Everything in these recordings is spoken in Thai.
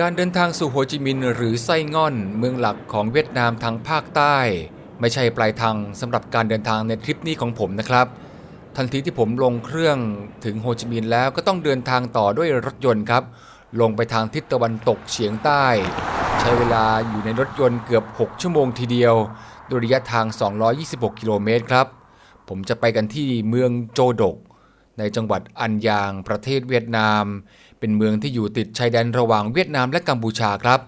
การเดินทางสู่โฮจิมินห์หรือไซ่ง่อนเมืองหลักของเวียดนามทางภาคใต้ ไม่ใช่ปลายทางสำหรับการเดินทางในทริปนี้ของผมนะครับ ทันทีที่ผมลงเครื่องถึงโฮจิมินห์แล้วก็ต้องเดินทางต่อด้วยรถยนต์ครับ ลงไปทางทิศตะวันตกเฉียงใต้ ใช้เวลาอยู่ในรถยนต์เกือบ 6 ชั่วโมงทีเดียวโดยระยะทาง 226 กิโลเมตรครับ ผมจะไปกันที่เมืองโจด๊ก ในจังหวัดอันยางประเทศเวียดนาม เป็นเมืองที่อยู่ติดชายแดนระหว่างเวียดนามและกัมพูชาครับ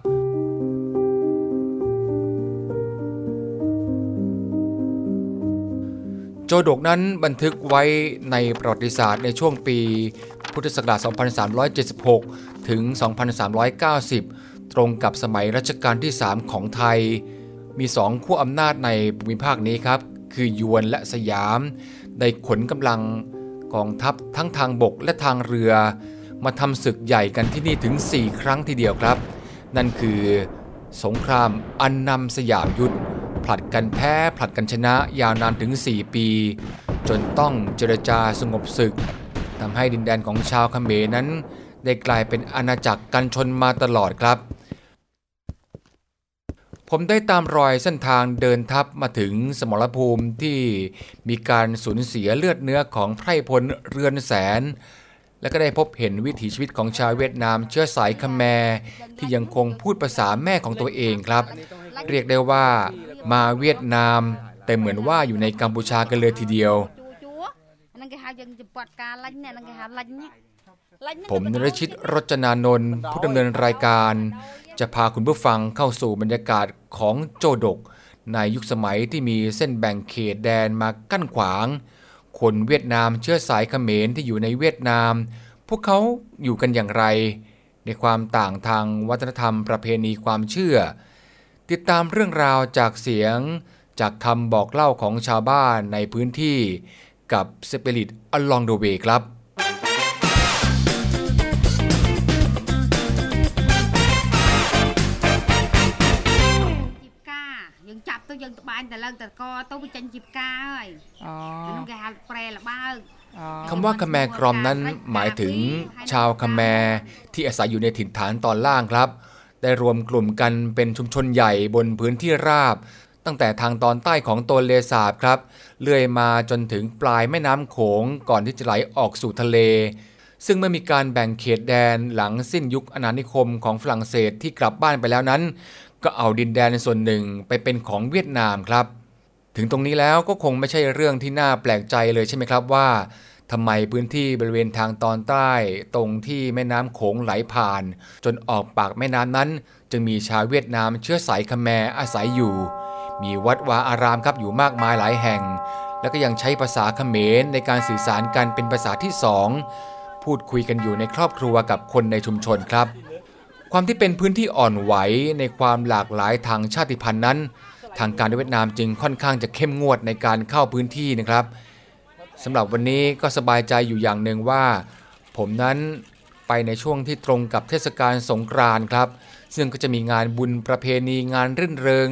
โจดกนั้นบันทึกไว้ในประวัติศาสตร์ในช่วงปีพุทธศักราช 2376 ถึง 2390 ตรงกับสมัยรัชกาลที่ 3 ของไทย มีสองขั้วอำนาจในภูมิภาคนี้ครับ คือยวนและสยาม ได้ขนกำลังกองทัพทั้งทางบกและทางเรือ มาทำศึกใหญ่กันที่นี่ถึง 4 ครั้งทีเดียวครับ นั่นคือสงครามอันนำสยามยุทธผลัดกันแพ้ผลัดกันชนะยาวนานถึง 4 ปี จนต้องเจรจาสงบศึกทำให้ดินแดนของชาวเขมรนั้น ได้กลายเป็นอาณาจักรกันชนมาตลอดครับ ผมได้ตามรอยเส้นทางเดินทัพมาถึงสมรภูมิที่มีการสูญเสียเลือดเนื้อของไพรพลเรือนแสน และก็ได้พบเห็นวิถีชีวิตของชาวเวียดนามเชื้อสายคแมร์ที่ยังคงพูดภาษาแม่ของตัวเองครับ เรียกได้ว่ามาเวียดนาม แต่เหมือนว่าอยู่ในกัมพูชากันเลยทีเดียว ผมนรชิตรจนานนท์ผู้ดำเนินรายการ จะพาคุณผู้ฟังเข้าสู่บรรยากาศของโจดก ในยุคสมัยที่มีเส้นแบ่งเขตแดนมากั้นขวาง คนเวียดนามเชื้อสายเขมรที่อยู่ในเวียดนาม พวกเขาอยู่กันอย่างไร ในความต่างทางวัฒนธรรมประเพณีความเชื่อ ติดตามเรื่องราวจากเสียง จากคำบอกเล่าของชาวบ้านในพื้นที่กับ Spirit Along the Way ครับ anh ta lên ta co tố chân chip ca rồi nó gà pre là ba คำว่าคแมกรอมนั้นหมายถึงชาวคแมที่อาศัยอยู่ในถิ่นฐานตอนล่างครับ ได้รวมกลุ่มกันเป็นชุมชนใหญ่บนพื้นที่ราบ ตั้งแต่ทางตอนใต้ของโตนเลสาบครับ เลื่อยมาจนถึงปลายแม่น้ำโขงก่อนที่จะไหลออกสู่ทะเล ซึ่งเมื่อมีการแบ่งเขตแดนหลังสิ้นยุคอาณานิคมของฝรั่งเศสที่กลับบ้านไปแล้วนั้น ก็เอาดินแดนส่วนหนึ่งไปเป็นของเวียดนามครับ ถึงตรงนี้แล้วก็คงไม่ใช่เรื่องที่น่าแปลกใจเลยใช่ไหมครับว่าทำไมพื้นที่บริเวณทางตอนใต้ ตรงที่แม่น้ำโขงไหลผ่าน จนออกปากแม่น้ำนั้น จึงมีชาวเวียดนามเชื้อสายคแมรอาศัยอยู่ มีวัดวาอารามครับอยู่มากมายหลายแห่ง แล้วก็ยังใช้ภาษาเขมรในการสื่อสารกันเป็นภาษาที่สองพูดคุยกันอยู่ในครอบครัวกับคนในชุมชนครับ ความที่เป็นพื้นที่อ่อนไหวในความหลากหลายทางชาติพันธุ์นั้น ทางการเวียดนามจึงค่อนข้างจะเข้มงวดในการเข้าพื้นที่นะครับสำหรับวันนี้ก็สบายใจอยู่อย่างหนึ่งว่า ผมนั้นไปในช่วงที่ตรงกับเทศกาลสงกรานต์ครับ ซึ่งก็จะมีงานบุญประเพณีงานรื่นเริง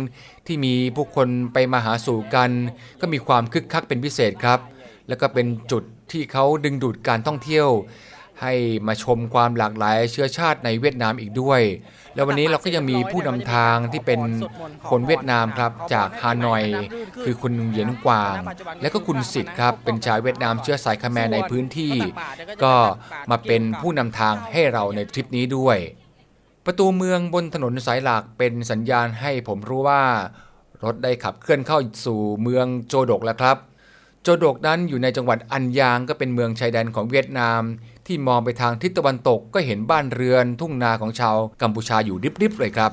ที่มีผู้คนไปมาหาสู่กัน ก็มีความคึกคักเป็นพิเศษครับ แล้วก็เป็นจุดที่เขาดึงดูดการท่องเที่ยว ให้มาชมความหลากหลายเชื้อชาติในเวียดนามอีกด้วย แล้ววันนี้เราก็ยังมีผู้นำทางที่เป็นคนเวียดนามครับจากฮานอย คือคุณเหยียนกวาง และก็คุณสิทธิ์ครับเป็นชาวเวียดนามเชื้อสายคแมรในพื้นที่ ก็มาเป็นผู้นำทางให้เราในทริปนี้ด้วย ประตูเมืองบนถนนสายหลักเป็นสัญญาณให้ผมรู้ว่ารถได้ขับเคลื่อนเข้าสู่เมืองโจดกแล้วครับ โจดกนั้นอยู่ในจังหวัดอันยางก็เป็นเมืองชายแดนของเวียดนาม ที่มองไปทางทิศตะวันตกก็เห็นบ้านเรือนทุ่งนาของชาวกัมพูชาอยู่ริบๆเลยครับ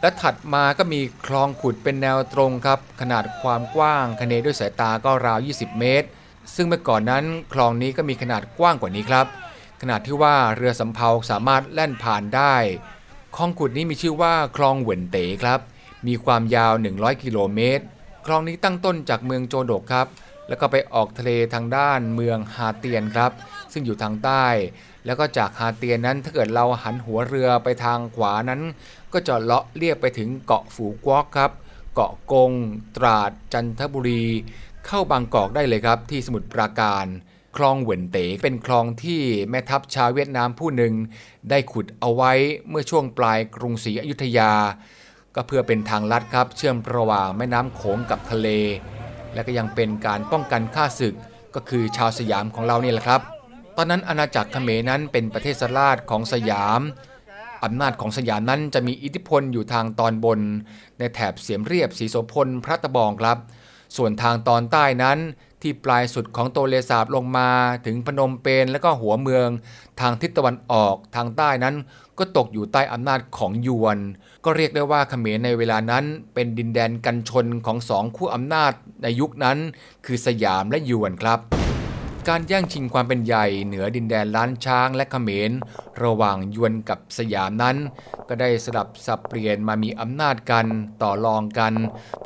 และถัดมาก็มีคลองขุดเป็นแนวตรงครับ ขนาดความกว้างคะเนด้วยสายตาก็ราว 20 เมตร ซึ่งเมื่อก่อนนั้นคลองนี้ก็มีขนาดกว้างกว่านี้ครับ ขนาดที่ว่าเรือสำเภาสามารถแล่นผ่านได้ คลองขุดนี้มีชื่อว่าคลองเหวินเต๋ครับ มีความยาว 100 กิโลเมตร คลองนี้ตั้งต้นจากเมืองโจโดกครับ แล้วก็ไปออกทะเลทางด้านเมืองฮาเตียนครับ ซึ่งอยู่ทางใต้ แล้วก็จากฮาเตียนนั้นถ้าเกิดเราหันหัวเรือไปทางขวานั้น ก็จะเลาะเลียบไปถึงเกาะฝูกวอกครับ เกาะกง ตราด จันทบุรี เข้าบางกอกได้เลยครับ ที่สมุทรปราการคลองเหวินเต๋เป็นคลองที่แม่ทัพชาวเวียดนามผู้หนึ่ง ได้ขุดเอาไว้เมื่อช่วงปลายกรุงศรีอยุธยา ก็เพื่อเป็นทางลัดครับ เชื่อมระหว่างแม่น้ำโขงกับทะเล และก็ยังเป็นการป้องกันข้าศึกก็คือชาวสยามของเราเนี่แหละครับ ตอนนั้นอาณาจักรเขมรนั้นเป็นประเทศสลาดของสยามอำนาจของสยามนั้นจะมีอิทธิพลอยู่ทางตอนบน ในแถบเสียมเรียบสีโสพลพระตะบองครับ ส่วนทางตอนใต้นั้นที่ปลายสุดของโตเลสาบลงมาถึงพนมเปญและก็หัวเมือง ทางทิศตะวันออกทางใต้นั้น ก็ตกอยู่ใต้อำนาจของยวน ก็เรียกได้ว่าเขมรในเวลานั้นเป็นดินแดนกันชนของสองคู่อำนาจในยุคนั้น คือสยามและยวนครับการแย่งชิงความเป็นใหญ่เหนือดินแดนล้านช้างและเขมร ระหว่างยวนกับสยามนั้น ก็ได้สลับสับเปลี่ยนมามีอำนาจกันต่อรองกัน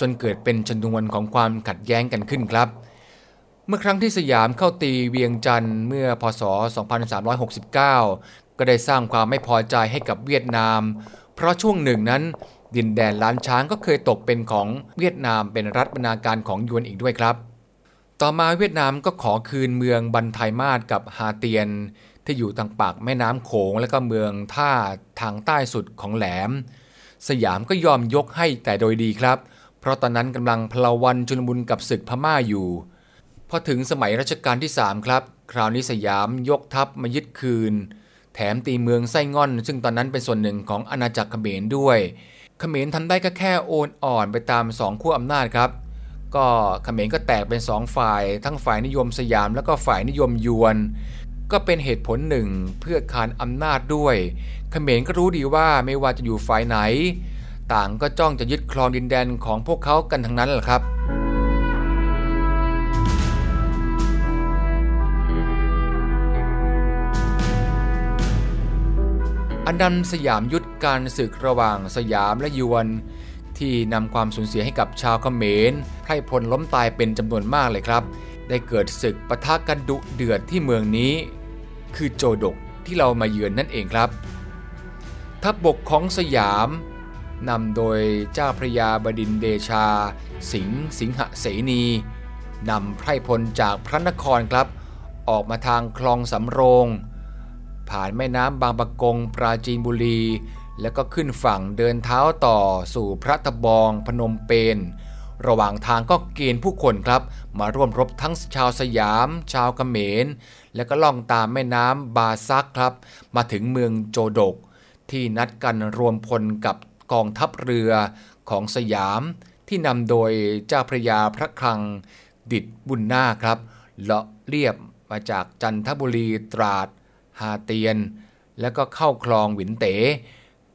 จนเกิดเป็นชนวนของความขัดแย้งกันขึ้นครับ เมื่อครั้งที่สยามเข้าตีเวียงจันทร์เมื่อพศ 2369 ก็ได้สร้างความไม่พอใจให้กับเวียดนาม เพราะช่วงหนึ่งนั้น ดินแดนล้านช้างก็เคยตกเป็นของเวียดนามเป็นรัฐบรรณาการของยวนอีกด้วยครับ ต่อมาเวียดนามก็ขอคืนเมืองบันไทมาศกับฮาเตียน ที่อยู่ทางปากแม่น้ำโขงและก็เมืองท่าทางใต้สุดของแหลม สยามก็ยอมยกให้แต่โดยดีครับ เพราะตอนนั้นกำลังพลวันจุลมุนกับศึกพม่าอยู่พอถึงสมัยรัชกาลที่ 3 ครับ คราวนี้สยามยกทัพมายึดคืน แถมตีเมืองไส้ง่อน ซึ่งตอนนั้นเป็นส่วนหนึ่งของอาณาจักรเขมรด้วยเขมรทำได้ก็แค่โอนอ่อนไปตามสองขั้วอำนาจครับ ก็เขมรก็แตกเป็นสองฝ่าย ทั้งฝ่ายนิยมสยามแล้วก็ฝ่ายนิยมยวน ก็เป็นเหตุผลหนึ่งเพื่อคานอำนาจด้วยเขมรก็รู้ดีว่าไม่ว่าจะอยู่ฝ่ายไหน ต่างก็จ้องจะยึดครองดินแดนของพวกเขากันทั้งนั้นแหละครับ อันดันสยามยุทธการศึกระหว่างสยามและยวน ที่นำความสูญเสียให้กับชาวเขมรไพร่พลล้มตายเป็นจำนวนมากเลยครับ ได้เกิดศึกปะทะกันดุเดือดที่เมืองนี้ คือโจดกที่เรามาเยือนนั่นเองครับ ทัพบบกของสยามนำโดยเจ้าพระยาบดินเดชา สิงห์สิงหเสนีนำไพร่พลจากพระนครครับ ออกมาทางคลองสำโรง ผ่านแม่น้ำบางปะกงปราจีนบุรี แล้วก็ขึ้นฝั่งเดินเท้าต่อสู่พระตะบองพนมเปญระหว่างทางก็เกณฑ์ผู้คนครับ มาร่วมรบทั้งชาวสยาม ชาวกเขมร แล้วก็ล่องตามแม่น้ำบาซักครับ มาถึงเมืองโจดก ที่นัดกันรวมพลกับกองทัพเรือของสยาม ที่นำโดยเจ้าพระยาพระคลังดิดบุญนาครับเลาะเรียบมาจากจันทบุรีตราด ฮาเตียน แล้วก็เข้าคลองหวินเต๋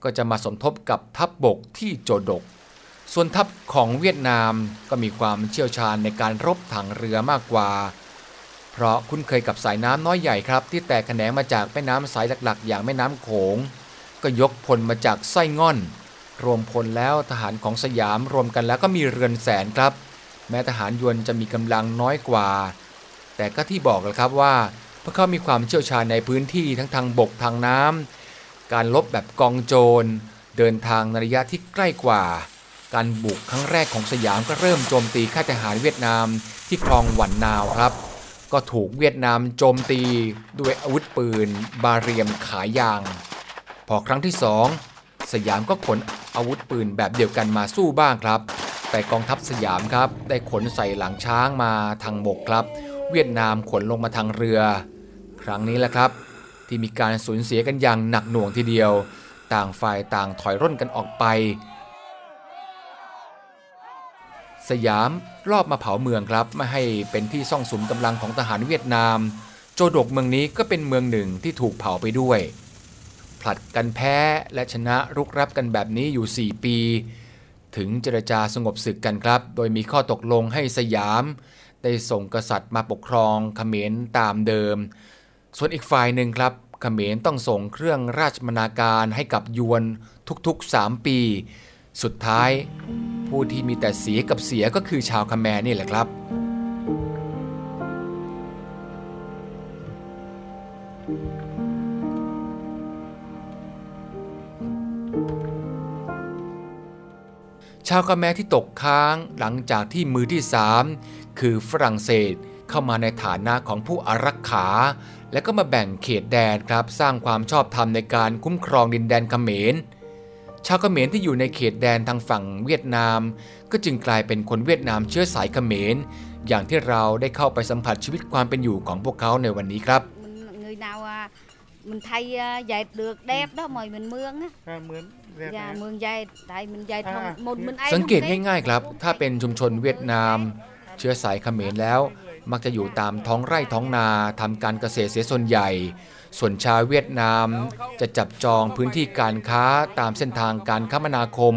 ก็จะมาสมทบกับทัพบบกที่โจดก ส่วนทัพของเวียดนามก็มีความเชี่ยวชาญในการรบถังเรือมากกว่า เพราะคุ้นเคยกับสายน้ำน้อยใหญ่ครับ ที่แตกแขนงมาจากแม่น้ำสายหลักๆ อย่างแม่น้ำโขง ก็ยกพลมาจากไส้ง่อน รวมพลแล้วทหารของสยามรวมกันแล้วก็มีเรือนแสนครับ แม้ทหารยวนจะมีกำลังน้อยกว่า แต่ก็ที่บอกแล้วครับว่า พวกเขามีความเชี่ยวชาญในพื้นที่ทั้งทางบกทางน้ำการลบแบบกองโจร เดินทางในระยะที่ใกล้กว่า การบุกครั้งแรกของสยามก็เริ่มโจมตีค่ายทหารเวียดนามที่คลองหวันนาวครับ ก็ถูกเวียดนามโจมตีด้วยอาวุธปืน บาเรียมขายาง พอครั้งที่สองสยามก็ขนอาวุธปืนแบบเดียวกันมาสู้บ้างครับ แต่กองทัพสยามครับได้ขนใส่หลังช้างมาทางบกครับ เวียดนามขนลงมาทางเรือ ครั้งนี้แหละครับ ที่มีการสูญเสียกันอย่างหนักหน่วงทีเดียว ต่างฝ่ายต่างถอยร่นกันออกไป สยามรอบมาเผาเมืองครับไม่ให้เป็นที่ซ่องสุมกำลังของทหารเวียดนาม โจดกเมืองนี้ก็เป็นเมืองหนึ่งที่ถูกเผาไปด้วย ผลัดกันแพ้และชนะรุกรับกันแบบนี้อยู่ 4 ปี ถึงเจรจาสงบศึกกันครับ โดยมีข้อตกลงให้สยาม ได้ส่งกษัตริย์มาปกครองเขมรตามเดิม ส่วนอีกฝ่ายหนึ่งครับเขมรต้องส่งเครื่องราชบรรณาการให้กับยวนทุกๆ 3 ปี สุดท้ายผู้ที่มีแต่เสียกับเสียก็คือชาวคแมรนี่แหละครับ ชาวคแมรที่ตกค้างหลังจากที่มือที่3 คือฝรั่งเศสเข้ามาในฐานะของผู้อารักขา และก็มาแบ่งเขตแดนครับสร้างความชอบธรรมในการคุ้มครองดินแดนเขมร ชาวเขมรที่อยู่ในเขตแดนทางฝั่งเวียดนาม ก็จึงกลายเป็นคนเวียดนามเชื้อสายเขมร อย่างที่เราได้เข้าไปสัมผัสชีวิตความเป็นอยู่ของพวกเขาในวันนี้ครับ mình người nào à, mình thay à, dệt được đẹp đó mời mình mương á อ่าเหมือนเรียก dạ นะ mương dệt tại mình dệt À, không một như- mình ai สัง không เกต biết. ง่ายๆครับ ถ้าเป็นชุมชนเวียดนาม เชื้อสายเขมรแล้ว มักจะอยู่ตามท้องไร่ท้องนาทำการเกษตรเสียส่วนใหญ่ ส่วนชาวเวียดนามจะจับจองพื้นที่การค้าตามเส้นทางการคมนาคม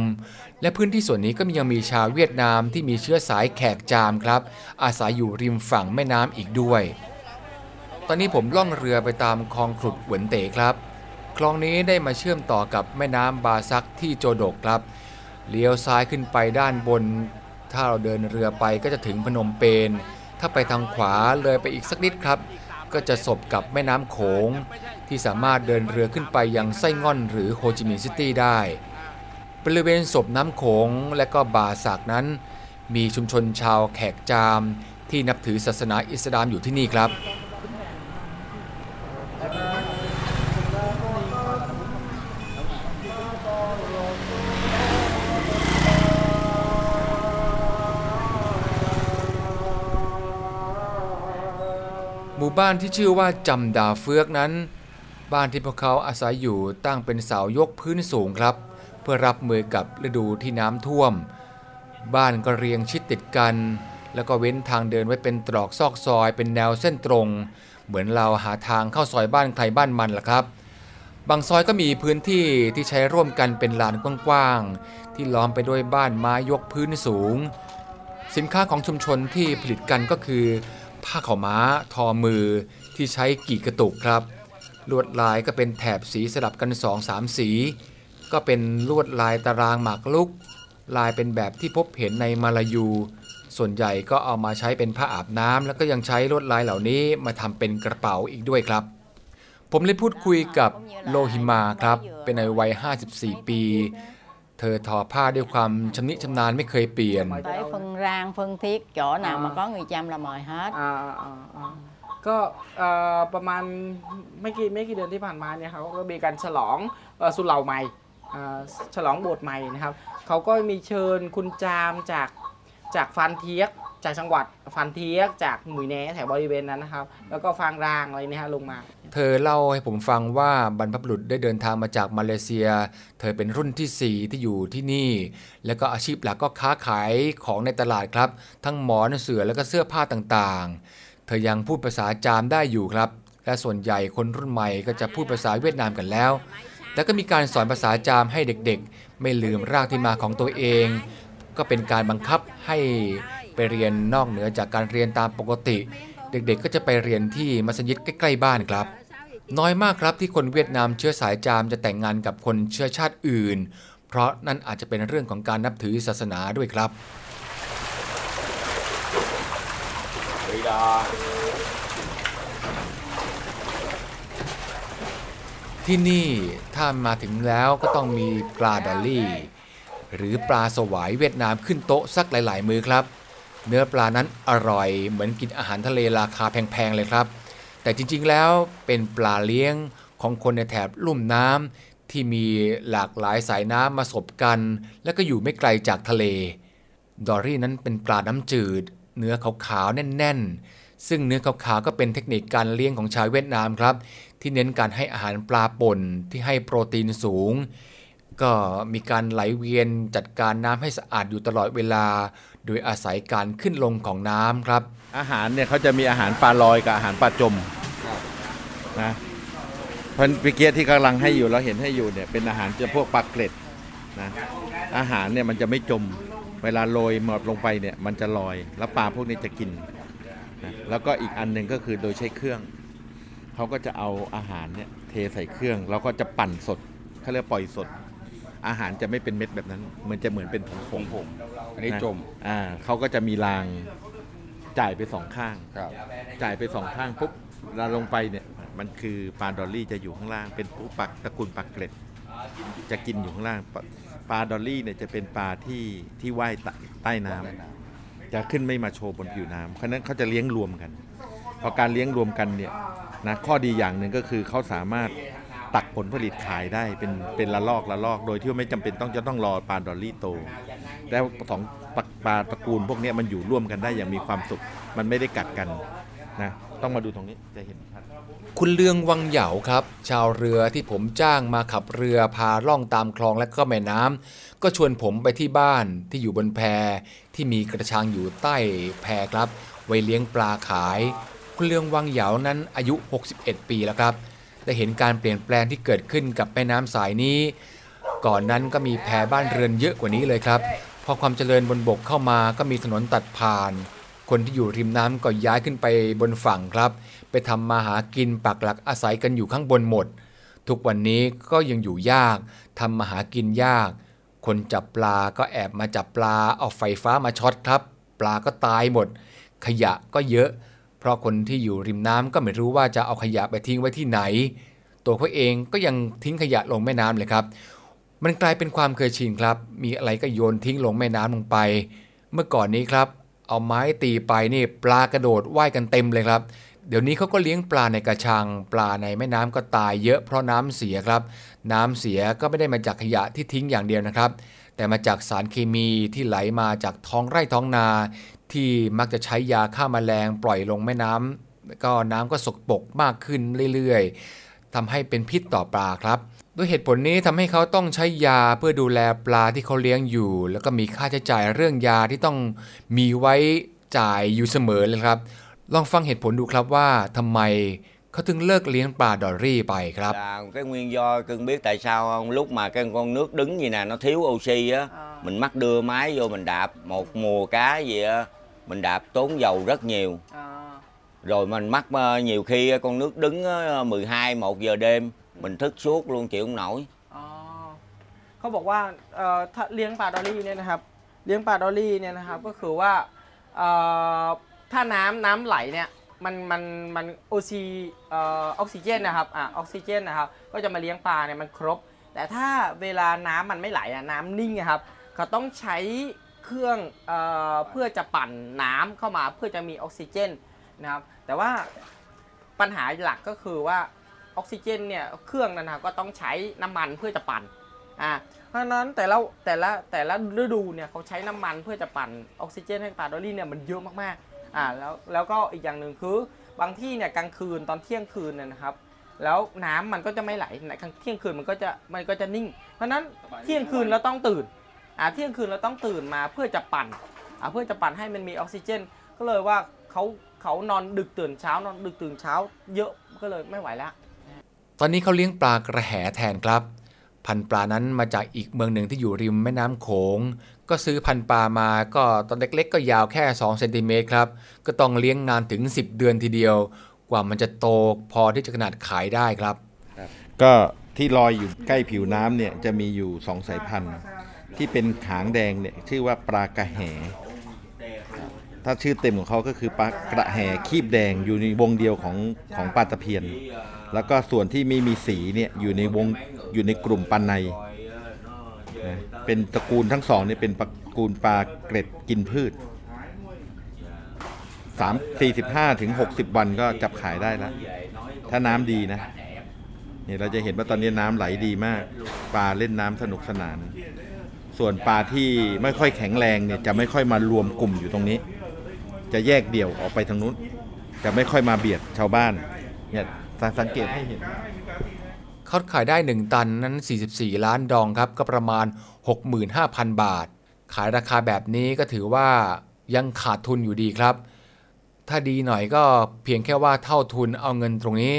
และพื้นที่ส่วนนี้ก็ยังมีชาวเวียดนามที่มีเชื้อสายแขกจามครับ อาศัยอยู่ริมฝั่งแม่น้ำอีกด้วย ตอนนี้ผมล่องเรือไปตามคลองขลุดหวนเต๋ครับคลองนี้ได้มาเชื่อมต่อกับแม่น้ำบาซักที่โจโดกครับ เลี้ยวซ้ายขึ้นไปด้านบน ถ้าเราเดินเรือไปก็จะถึงพนมเปญ ถ้าไปทางขวาเลยไปอีกสักนิดครับ ก็จะสบกับแม่น้ำโขง ที่สามารถเดินเรือขึ้นไปยังไส้ง่อนหรือโฮจิมินห์ซิตี้ได้ บริเวณศพน้ำโขงและก็บาสักนั้น มีชุมชนชาวแขกจามที่นับถือศาสนาอิสลามอยู่ที่นี่ครับ บ้านที่ชื่อว่าจำดาเฟือกนั้น บ้านที่พวกเขาอาศัยอยู่ตั้งเป็นเสายกพื้นสูงครับ เพื่อรับมือกับฤดูที่น้ำท่วม บ้านก็เรียงชิดติดกัน แล้วก็เว้นทางเดินไว้เป็นตรอกซอกซอย เป็นแนวเส้นตรง เหมือนเราหาทางเข้าซอยบ้านใครบ้านมันล่ะครับบางซอยก็มีพื้นที่ที่ใช้ร่วมกันเป็นลานกว้างๆ ที่ล้อมไปด้วยบ้านไม้ยกพื้นสูง สินค้าของชุมชนที่ผลิตกันก็คือ ผ้าขาวม้าทอมือที่ใช้กี่กระตุกครับ ลวดลายก็เป็นแถบสีสลับกัน2อสามสี ก็เป็นลวดลายตารางหมากลุก ลายเป็นแบบที่พบเห็นในมาลายู ส่วนใหญ่ก็เอามาใช้เป็นผ้าอาบน้ำแล้วก็ยังใช้ลวดลายเหล่านี้มาทำเป็นกระเป๋าอีกด้วยครับ ผมเลยพูดคุยกับโลหิมาครับ เป็นในวัย 54 ปี เธอทอผ้าด้วยความชำนิชำนาญไม่เคยเปลี่ยน tới phân rang phân thiết chỗ nào mà À. có người chăm là mời hết อ่าอ่าอ่าก็เอ่อประมาณไม่กี่ไม่กี่เดือนที่ผ่านมาเนี่ยครับก็มีการฉลองเอ่อสุเหร่าใหม่อ่าฉลองโบสถ์ใหม่นะครับเขาก็มีเชิญคุณจามจากจากฟันเทียก จากจังหวัดฟันเทียกจากหมุยแหนแถวบริเวณนั้นนะครับ แล้วก็ฟางรางอะไรเนี่ยฮะลงมา เธอเล่าให้ผมฟังว่าบรรพบุรุษได้เดินทางมาจากมาเลเซีย เธอเป็นรุ่นที่ 4 ที่อยู่ที่นี่ แล้วก็อาชีพหลักก็ค้าขายของในตลาดครับ ทั้งหมอนเสือแล้วก็เสื้อผ้าต่างๆ เธอยังพูดภาษาจามได้อยู่ครับ และส่วนใหญ่คนรุ่นใหม่ก็จะพูดภาษาเวียดนามกันแล้ว แล้วก็มีการสอนภาษาจามให้เด็กๆ ไม่ลืมรากที่มาของตัวเอง ก็เป็นการบังคับให้ ไปเรียนนอกเหนือจากการเรียนตามปกติ เด็กๆก็จะไปเรียนที่มัสยิดใกล้ๆบ้านครับ น้อยมากครับที่คนเวียดนามเชื้อสายจามจะแต่งงานกับคนเชื้อชาติอื่น เพราะนั่นอาจจะเป็นเรื่องของการนับถือศาสนาด้วยครับที่นี่ถ้ามาถึงแล้วก็ต้องมีปลาดอลลี่ หรือปลาสวายเวียดนามขึ้นโต๊ะสักหลาย ๆ มือครับ เนื้อปลานั้นอร่อย เหมือนกินอาหารทะเลราคาแพงๆเลยครับ แต่จริงๆแล้วเป็นปลาเลี้ยงของคนในแถบลุ่มน้ำที่มีหลากหลายสายน้ำมาสบกัน และก็อยู่ไม่ไกลจากทะเล ดอรี่นั้นเป็นปลาน้ำจืด เนื้อขาวๆแน่น ๆ ซึ่งเนื้อขาวๆก็เป็นเทคนิคการเลี้ยงของชาวเวียดนามครับ ที่เน้นการให้อาหารปลาป่นที่ให้โปรตีนสูง ก็มีการไหลเวียนจัดการน้ำให้สะอาดอยู่ตลอดเวลา โดยอาศัยการขึ้นลงของน้ำครับ อาหารเนี่ยเขาจะมีอาหารปลาลอยกับอาหารปลาจมนะเพราะเมื่อกี้ที่กำลังให้อยู่เราเห็นให้อยู่เนี่ยเป็นอาหารจะพวกปลาเกล็ดนะอาหารเนี่ยมันจะไม่จม เวลาโรยหมดลงไปเนี่ยมันจะลอย แล้วปลาพวกนี้จะกินนะแล้วก็อีกอันหนึ่งก็คือโดยใช้เครื่องเขาก็จะเอาอาหารเนี่ยเทใส่เครื่องแล้วก็จะปั่นสดเขาเรียกปล่อยสด อาหารจะไม่เป็นเม็ดแบบนั้น มันจะเหมือนเป็นผงผง อันนี้จม อ่าเขาก็จะมีรางจ่ายไปสองข้าง ครับ จ่ายไปสองข้างปุ๊บเราลงไปเนี่ยมันคือปลาดอลลี่จะอยู่ข้างล่างเป็นปูปักตระกูลปลาเกล็ด จะกินอยู่ข้างล่างปลาปลาดอลลี่เนี่ยจะเป็นปลาที่ที่ว่ายใต้ใต้น้ำจะขึ้นไม่มาโชว์บนผิวน้ำเพราะฉะนั้นเขาจะเลี้ยงรวมกันพอการเลี้ยงรวมกันเนี่ยนะข้อดีอย่างหนึ่งก็คือเขาสามารถตักผลผลิตขายได้เป็นเป็นละลอกละลอก โดยที่ไม่จำเป็นต้องจะต้องรอปลาดอลลี่โต แต่สองปลาปลาตระกูลพวกนี้มันอยู่ร่วมกันได้อย่างมีความสุข มันไม่ได้กัดกันนะต้องมาดูตรงนี้จะเห็นชัดคุณเลืองวังเหยาครับ ชาวเรือที่ผมจ้างมาขับเรือพาล่องตามคลองและก็แม่น้ำก็ชวนผมไปที่บ้านที่อยู่บนแพที่มีกระชังอยู่ใต้แพครับ ไว้เลี้ยงปลาขาย คุณเลืองวังเหยานั้นอายุ 61 ปีแล้วครับได้เห็นการเปลี่ยนแปลงที่เกิดขึ้นกับแม่น้ำสายนี้ ก่อนนั้นก็มีแพบ้านเรือนเยอะกว่านี้เลยครับ พอความเจริญบนบกเข้ามาก็มีถนนตัดผ่าน คนที่อยู่ริมน้ำก็ย้ายขึ้นไปบนฝั่งครับ ไปทำมาหากินปักหลักอาศัยกันอยู่ข้างบนหมด ทุกวันนี้ก็ยังอยู่ยากทำมาหากินยาก คนจับปลาก็แอบมาจับปลาเอาไฟฟ้ามาช็อตครับ ปลาก็ตายหมด ขยะก็เยอะ เพราะคนที่อยู่ริมน้ำก็ไม่รู้ว่าจะเอาขยะไปทิ้งไว้ที่ไหน ตัวเขาเองก็ยังทิ้งขยะลงแม่น้ำเลยครับ มันกลายเป็นความเคยชินครับ มีอะไรก็โยนทิ้งลงแม่น้ำลงไป เมื่อก่อนนี้ครับ เอาไม้ตีไปนี่ปลากระโดดว่ายกันเต็มเลยครับ เดี๋ยวนี้เขาก็เลี้ยงปลาในกระชัง ปลาในแม่น้ำก็ตายเยอะเพราะน้ำเสียครับ น้ำเสียก็ไม่ได้มาจากขยะที่ทิ้งอย่างเดียวนะครับ แต่มาจากสารเคมีที่ไหลมาจากท้องไร่ท้องนา ที่มักจะใช้ยาฆ่าแมลงปล่อยลงแม่น้ำก็น้ำก็สกปรกมากขึ้นเรื่อยๆทำให้เป็นพิษต่อปลาครับ ด้วยเหตุผลนี้ทำให้เขาต้องใช้ยาเพื่อดูแลปลาที่เขาเลี้ยงอยู่ แล้วก็มีค่าใช้จ่ายเรื่องยาที่ต้องมีไว้จ่ายอยู่เสมอเลยครับ ลองฟังเหตุผลดูครับว่าทำไมเขาถึงเลิกเลี้ยงปลาดอลลี่ไปครับ Là cái nguyên do cưng biết tại sao không? Lúc mà cái con nước đứng như nè nó thiếu oxy á, mình mắc đưa máy vô mình đạp một mùa cá gì á, mình đạp tốn dầu rất nhiều. อ่า Rồi mình mắc ờ, nhiều khi con nước đứng á, 12 1 giờ đêm, mình thức suốt luôn chịu không nổi. อ๋อเขาบอกว่าเอ่อถ้าเลี้ยงปลาดอลลี่เนี่ยนะครับ เลี้ยงปลาดอลลี่เนี่ยนะครับ ก็คือว่าเอ่อถ้าน้ำน้ำไหลเนี่ยมันมันมันโอซีเออออกซิเจนนะครับอ่าออกซิเจนนะครับ ก็จะมาเลี้ยงปลาเนี่ยมันครบ แต่ถ้าเวลาน้ำมันไม่ไหลอะน้ำนิ่งอะครับเขาต้องใช้เครื่องเอ่อเพื่อจะปั่นน้ำเข้ามาเพื่อจะมีออกซิเจนนะครับแต่ว่าปัญหาหลักก็คือว่า ออกซิเจนเนี่ยเครื่องนั้นนะครับก็ต้องใช้น้ำมันเพื่อจะปั่นอ่าเพราะฉะนั้นแต่ละแต่ละแต่ละฤดูเนี่ยเขาใช้น้ำมันเพื่อจะปั่นออกซิเจนให้ปลาดอลลี่เนี่ยมันเยอะมากๆอ่าแล้วแล้วก็อีกอย่างหนึ่งคือบางที่เนี่ยกลางคืนตอนเที่ยงคืนเนี่ยนะครับ แล้วน้ำมันก็จะไม่ไหลในกลางเที่ยงคืนมันก็จะมันก็จะนิ่ง เพราะฉะนั้นเที่ยงคืนเราต้องตื่นอ่าเที่ยงคืนเราต้องตื่นมาเพื่อจะปั่นอ่าเพื่อจะปั่นให้มันมีออกซิเจน ก็เลยว่าเขาเขานอนดึกตื่นเช้านอนดึกตื่นเช้า เยอะก็เลยไม่ไหวแล้ว ตอนนี้เขาเลี้ยงปลากระแหแทนครับ พันปลานั้นมาจากอีกเมืองหนึ่งที่อยู่ริมแม่น้ำโขง ก็ซื้อพันปลามาก็ตอนเล็กๆ ก็ยาวแค่2เซนติเมตรครับ ก็ต้องเลี้ยงนานถึง 10 เดือนทีเดียว กว่ามันจะโตพอที่จะขนาดขายได้ครับ ก็ที่ลอยอยู่ใกล้ผิวน้ำเนี่ยจะมีอยู่สองสายพันธุ์ ที่เป็นหางแดงเนี่ยชื่อว่าปลากระแห ถ้าชื่อเต็มของเขาก็คือปลากระแหคีบแดงอยู่ในวงเดียวของของปลาตะเพียน แล้วก็ส่วนที่ไม่มีสีเนี่ยอยู่ในวงอยู่ในกลุ่มปลาในนะเป็นตระกูลทั้งสองเนี่ยเป็นตระกูลปลาเกล็ดกินพืชสามสี่สิบห้าถึงหกสิบวันก็จับขายได้แล้ว ถ้าน้ำดีนะเนี่ยเราจะเห็นว่าตอนนี้น้ำไหลดีมาก ปลาเล่นน้ำสนุกสนาน ส่วนปลาที่ไม่ค่อยแข็งแรงเนี่ยจะไม่ค่อยมารวมกลุ่มอยู่ตรงนี้ จะแยกเดี่ยวออกไปทางนู้น จะไม่ค่อยมาเบียดชาวบ้านเนี่ยสังเกตให้เห็นเขาขายได้ 1 ตันนั้น 44 ล้านดองครับ ก็ประมาณ 65,000 บาท ขายราคาแบบนี้ก็ถือว่ายังขาดทุนอยู่ดีครับ ถ้าดีหน่อยก็เพียงแค่ว่าเท่าทุนเอาเงินตรงนี้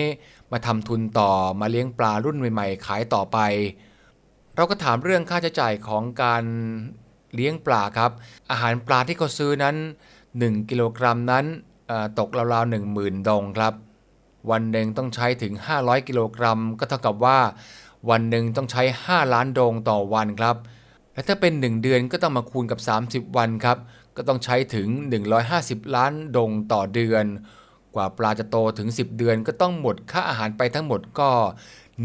มาทำทุนต่อมาเลี้ยงปลารุ่นใหม่ๆ ขายต่อไป เราก็ถามเรื่องค่าใช้จ่ายของการเลี้ยงปลาครับ อาหารปลาที่เขาซื้อนั้น 1 กิโลกรัมนั้นตกราวๆ10,000ดองครับ วันหนึ่งต้องใช้ถึง 500 กิโลกรัม ก็เท่ากับว่า วันหนึ่งต้องใช้ 5 ล้านโดงต่อวันครับ และถ้าเป็น 1 เดือนก็ต้องมาคูณกับ 30 วันครับ ก็ต้องใช้ถึง 150 ล้านดงต่อเดือน กว่าปลาจะโตถึง 10 เดือน ก็ต้องหมดค่าอาหารไปทั้งหมดก็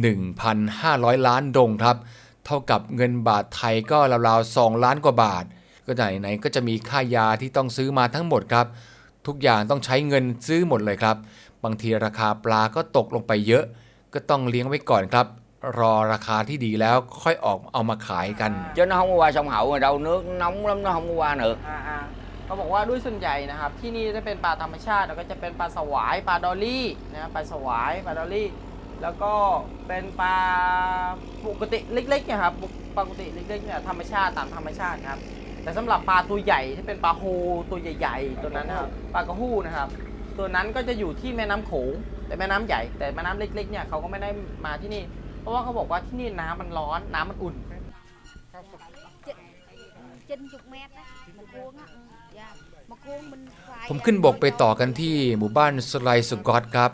1,500 ล้านดงครับ เท่ากับเงินบาทไทยก็ราวๆ2ล้านกว่าบาท ก็ไหนๆก็จะมีค่ายาที่ต้องซื้อมาทั้งหมดครับ ทุกอย่างต้องใช้เงินซื้อหมดเลยครับ บางทีราคาปลาก็ตกลงไปเยอะ ก็ต้องเลี้ยงไว้ก่อนครับ รอราคาที่ดีแล้วค่อยออกเอามาขายกัน chứ nó không có qua sông hậu rồi đâu nước nóng lắm nó không có qua nữa อ่าอ่าเขาบอกว่าด้วยส่วนใหญ่นะครับ ที่นี่จะเป็นปลาธรรมชาติแล้วก็จะเป็นปลาสวายปลาดอลลี่นะปลาสวายปลาดอลลี่ แล้วก็เป็นปลาปกติเล็กๆนะครับปกติเล็กๆเนี่ยธรรมชาติตามธรรมชาติครับ แต่สำหรับปลาตัวใหญ่ที่เป็นปลาโฮตัวใหญ่ ๆ ตัวนั้นนะครับปลากระหู้นะครับ ตัวนั้นก็จะอยู่ที่แม่น้ำโขงแต่แม่น้ำใหญ่ แต่แม่น้ำเล็กๆเนี่ยเขาก็ไม่ได้มาที่นี่ เพราะว่าเขาบอกว่าที่นี่น้ำมันร้อน น้ำมันอุ่นผมขึ้นบกไปต่อกันที่หมู่บ้านสไลสกอตครับ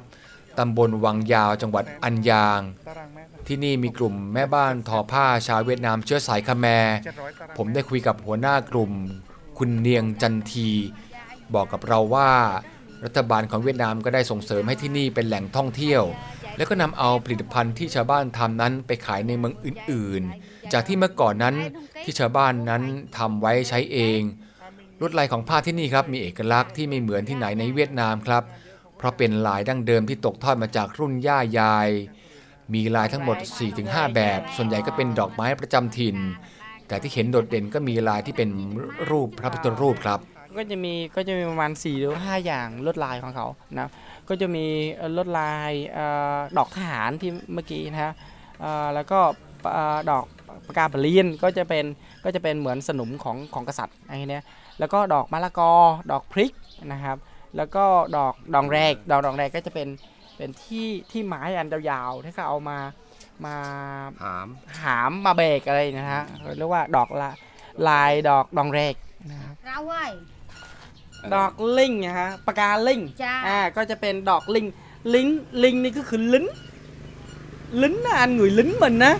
ตำบลวังยาวจังหวัดอันยาง ที่นี่มีกลุ่มแม่บ้านทอผ้าชาวเวียดนามเชื้อสายคาแมร์ผมได้คุยกับหัวหน้ากลุ่ม คุณเนียงจันที บอกกับเราว่า รัฐบาลของเวียดนามก็ได้ส่งเสริมให้ที่นี่เป็นแหล่งท่องเที่ยว แล้วก็นำเอาผลิตภัณฑ์ที่ชาวบ้านทำนั้นไปขายในเมืองอื่น ๆ จากที่เมื่อก่อนนั้นที่ชาวบ้านนั้นทำไว้ใช้เองลวดลายของผ้าที่นี่ครับมีเอกลักษณ์ที่ไม่เหมือนที่ไหนในเวียดนามครับ เพราะเป็นลายดั้งเดิมที่ตกทอดมาจากรุ่นย่ายาย มีลายทั้งหมด 4-5 แบบ ส่วนใหญ่ก็เป็นดอกไม้ประจำถิ่น แต่ที่เห็นโดดเด่นก็มีลายที่เป็นรูปพระพุทธรูปครับ ก็จะมีก็จะมีประมาณ4หรือ5อย่างลวดลายของเขานะก็จะมีเอ่อลวดลายเอ่อดอกทหารที่เมื่อกี้นะฮะเอ่อแล้วก็เอ่อดอกปากกาบลีนก็จะเป็นก็จะเป็นเหมือนสนมของของกษัตริย์อะไรเนี้ยแล้วก็ดอกมะละกอดอกพริกนะครับ แล้วก็ดอกดองแรกดอกดองแรกก็จะเป็น เป็นที่ที่ไม้อันยาวๆที่เขาเอามามาหามหามมาเบรกอะไรนะฮะเรียกว่าดอกละลายดอกดองแรกนะครับดอกลิงนะฮะปากกาลิงอ่าก็จะเป็นดอกลิงลิงลิงนี่ก็คือลิ้นลิ้นนะอัน người lính mình á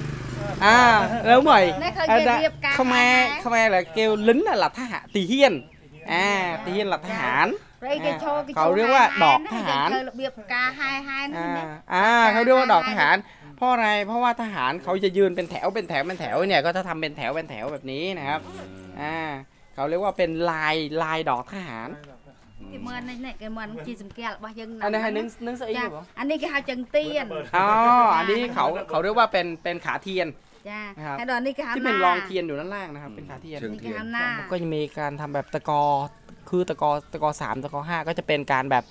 à đúng rồi à, đã, Khmer Khmer là kêu lính là, là thá hạ tỳ hiên à tỳ hiên นลับทหาร เขาเรียกว่าดอกทหาร គេរបៀបការហាយហាយនោះ อ่า ណា อ่าเขาเรียกว่าดอกทหาร เพราะอะไรเพราะว่าทหารเขาจะยืนเป็นแถวเป็นแถวเป็นแถวเนี่ยก็จะทำเป็นแถวเป็นแถวแบบนี้นะครับอ่าเขาเรียกว่าเป็นลายลายดอกทหาร គេមើលនេះនេះគេមើលជាសង្កេតរបស់យើង อันนี้ให้นึกนึกสะอี ចា ผม អានេះគេហៅចឹងទៀន อ๋อ อันนี้เขาเขาเรียกว่าเป็นเป็นขาเทียน ចា ครับ ហើយដល់នេះគេហៅ ที่เป็น ណា รองเทียนอยู่ด้านล่างนะครับ เป็นขาเทียน เชิง នេះ เที គេ ยน ហៅណា ก็จะมีการทำแบบตะกอ คือตะกอตะกอสามตะกอห้าก็จะเป็นการแบบ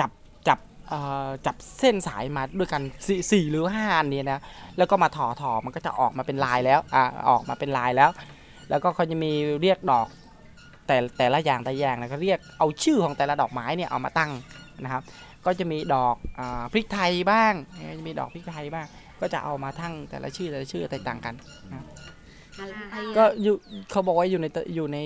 จับจับเอ่อจับเส้นสายมาด้วยกันสี่สี่หรือห้าอันนี้นะแล้วก็มาถอถอมันก็จะออกมาเป็นลายแล้วอ่าออกมาเป็นลายแล้ว แล้วก็เขาจะมีเรียกดอกแต่แต่ละอย่างแต่ละอย่างนะก็เรียกเอาชื่อของแต่ละดอกไม้เนี่ยเอามาตั้งนะครับ ก็จะมีดอกอพริกไทยบ้างจะมีดอกพริกไทยบ้าง ก็จะเอามาทั้งแต่ละชื่อแต่ละชื่อแตกต่างกันហើយ ก็อยู่เขาบอกว่าอยู่ในตอยู่ใน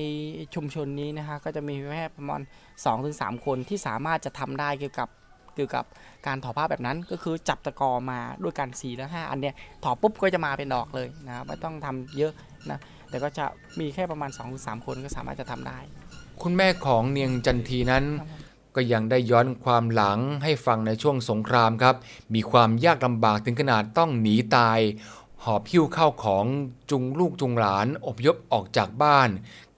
ชุมชนนี้นะคะ ก็จะมีแค่ประมาณ2-3ถึงคนที่สามารถจะทำได้เกี่ยวกับเกี่ยวกับการถอผ้าแบบนั้นก็คือจับตะกอมาด้วยกัน4และ5อันเนี้ยถอปุ๊บก็จะมาเป็นดอกเลยนะครับไม่ต้องทำเยอะนะแต่ก็จะมีแค่ประมาณ2-3ถึงคนก็สามารถจะทำได้ คุณแม่ของเนียงจันทีนั้น ก็ยังได้ย้อนความหลังให้ฟังในช่วงสงครามครับ มีความยากลำบากถึงขนาดต้องหนีตาย หอบหิ้วเข้าของจุงลูกจุงหลานอพยพออกจากบ้าน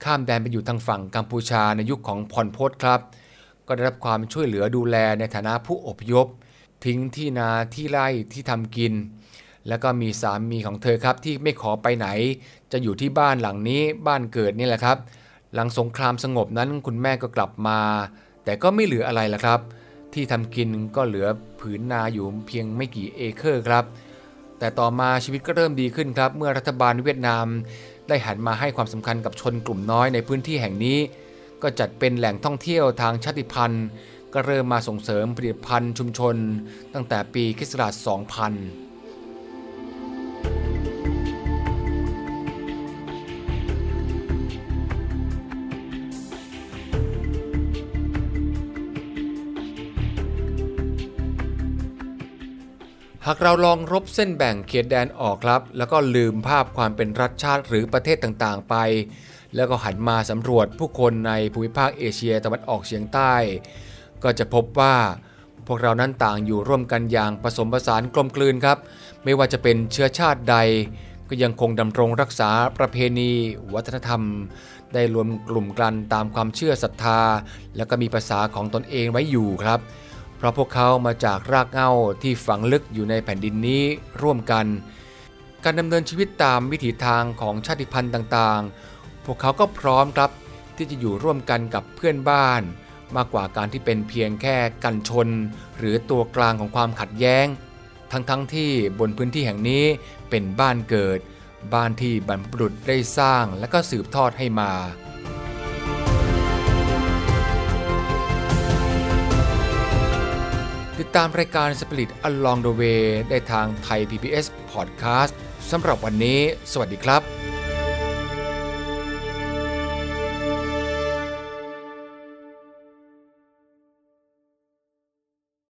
ข้ามแดนไปอยู่ทางฝั่งกัมพูชาในยุคของพรพศครับ ก็ได้รับความช่วยเหลือดูแลในฐานะผู้อพยพทิ้งที่นาที่ไร่ที่ทำกิน แล้วก็มีสามีของเธอครับที่ไม่ขอไปไหน จะอยู่ที่บ้านหลังนี้บ้านเกิดนี่แหละครับ หลังสงครามสงบนั้นคุณแม่ก็กลับมา แต่ก็ไม่เหลืออะไรละครับ ที่ทำกินก็เหลือผืนนาอยู่เพียงไม่กี่เอเคอร์ครับ แต่ต่อมาชีวิตก็เริ่มดีขึ้นครับ เมื่อรัฐบาลเวียดนาม ได้หันมาให้ความสำคัญกับชนกลุ่มน้อยในพื้นที่แห่งนี้ ก็จัดเป็นแหล่งท่องเที่ยวทางชาติพันธุ์ ก็เริ่มมาส่งเสริมผลิตภัณฑ์ชุมชน ตั้งแต่ปีคศ2000 หากเราลองรบเส้นแบ่งเขตแดนออกครับ แล้วก็ลืมภาพความเป็นรัฐชาติหรือประเทศต่างๆ ไป แล้วก็หันมาสำรวจผู้คนในภูมิภาคเอเชียตะวันออกเฉียงใต้ ก็จะพบว่าพวกเรานั้นต่างอยู่ร่วมกันอย่างผสมผสานกลมกลืนครับ ไม่ว่าจะเป็นเชื้อชาติใด ก็ยังคงดำรงรักษาประเพณี วัฒนธรรม ได้รวมกลุ่มกันตามความเชื่อศรัทธา แล้วก็มีภาษาของตนเองไว้อยู่ครับ ราะพวกเขามาจากรากเหง้าที่ฝังลึกอยู่ในแผ่นดินนี้ร่วมกัน การดำเนินชีวิตตามวิถีทางของชาติพันธุ์ต่างๆ พวกเขาก็พร้อมครับที่จะอยู่ร่วมกันกับเพื่อนบ้าน มากกว่าการที่เป็นเพียงแค่กันชน หรือตัวกลางของความขัดแย้ง ทั้งๆทที่บนพื้นที่แห่งนี้เป็นบ้านเกิด บ้านที่บรรพบุรุษได้สร้างและก็สืบทอดให้มา ตามรายการ Spirit Along the Way ได้ทางไทย PBS Podcast สำหรับวันนี้ สวัสดีครับ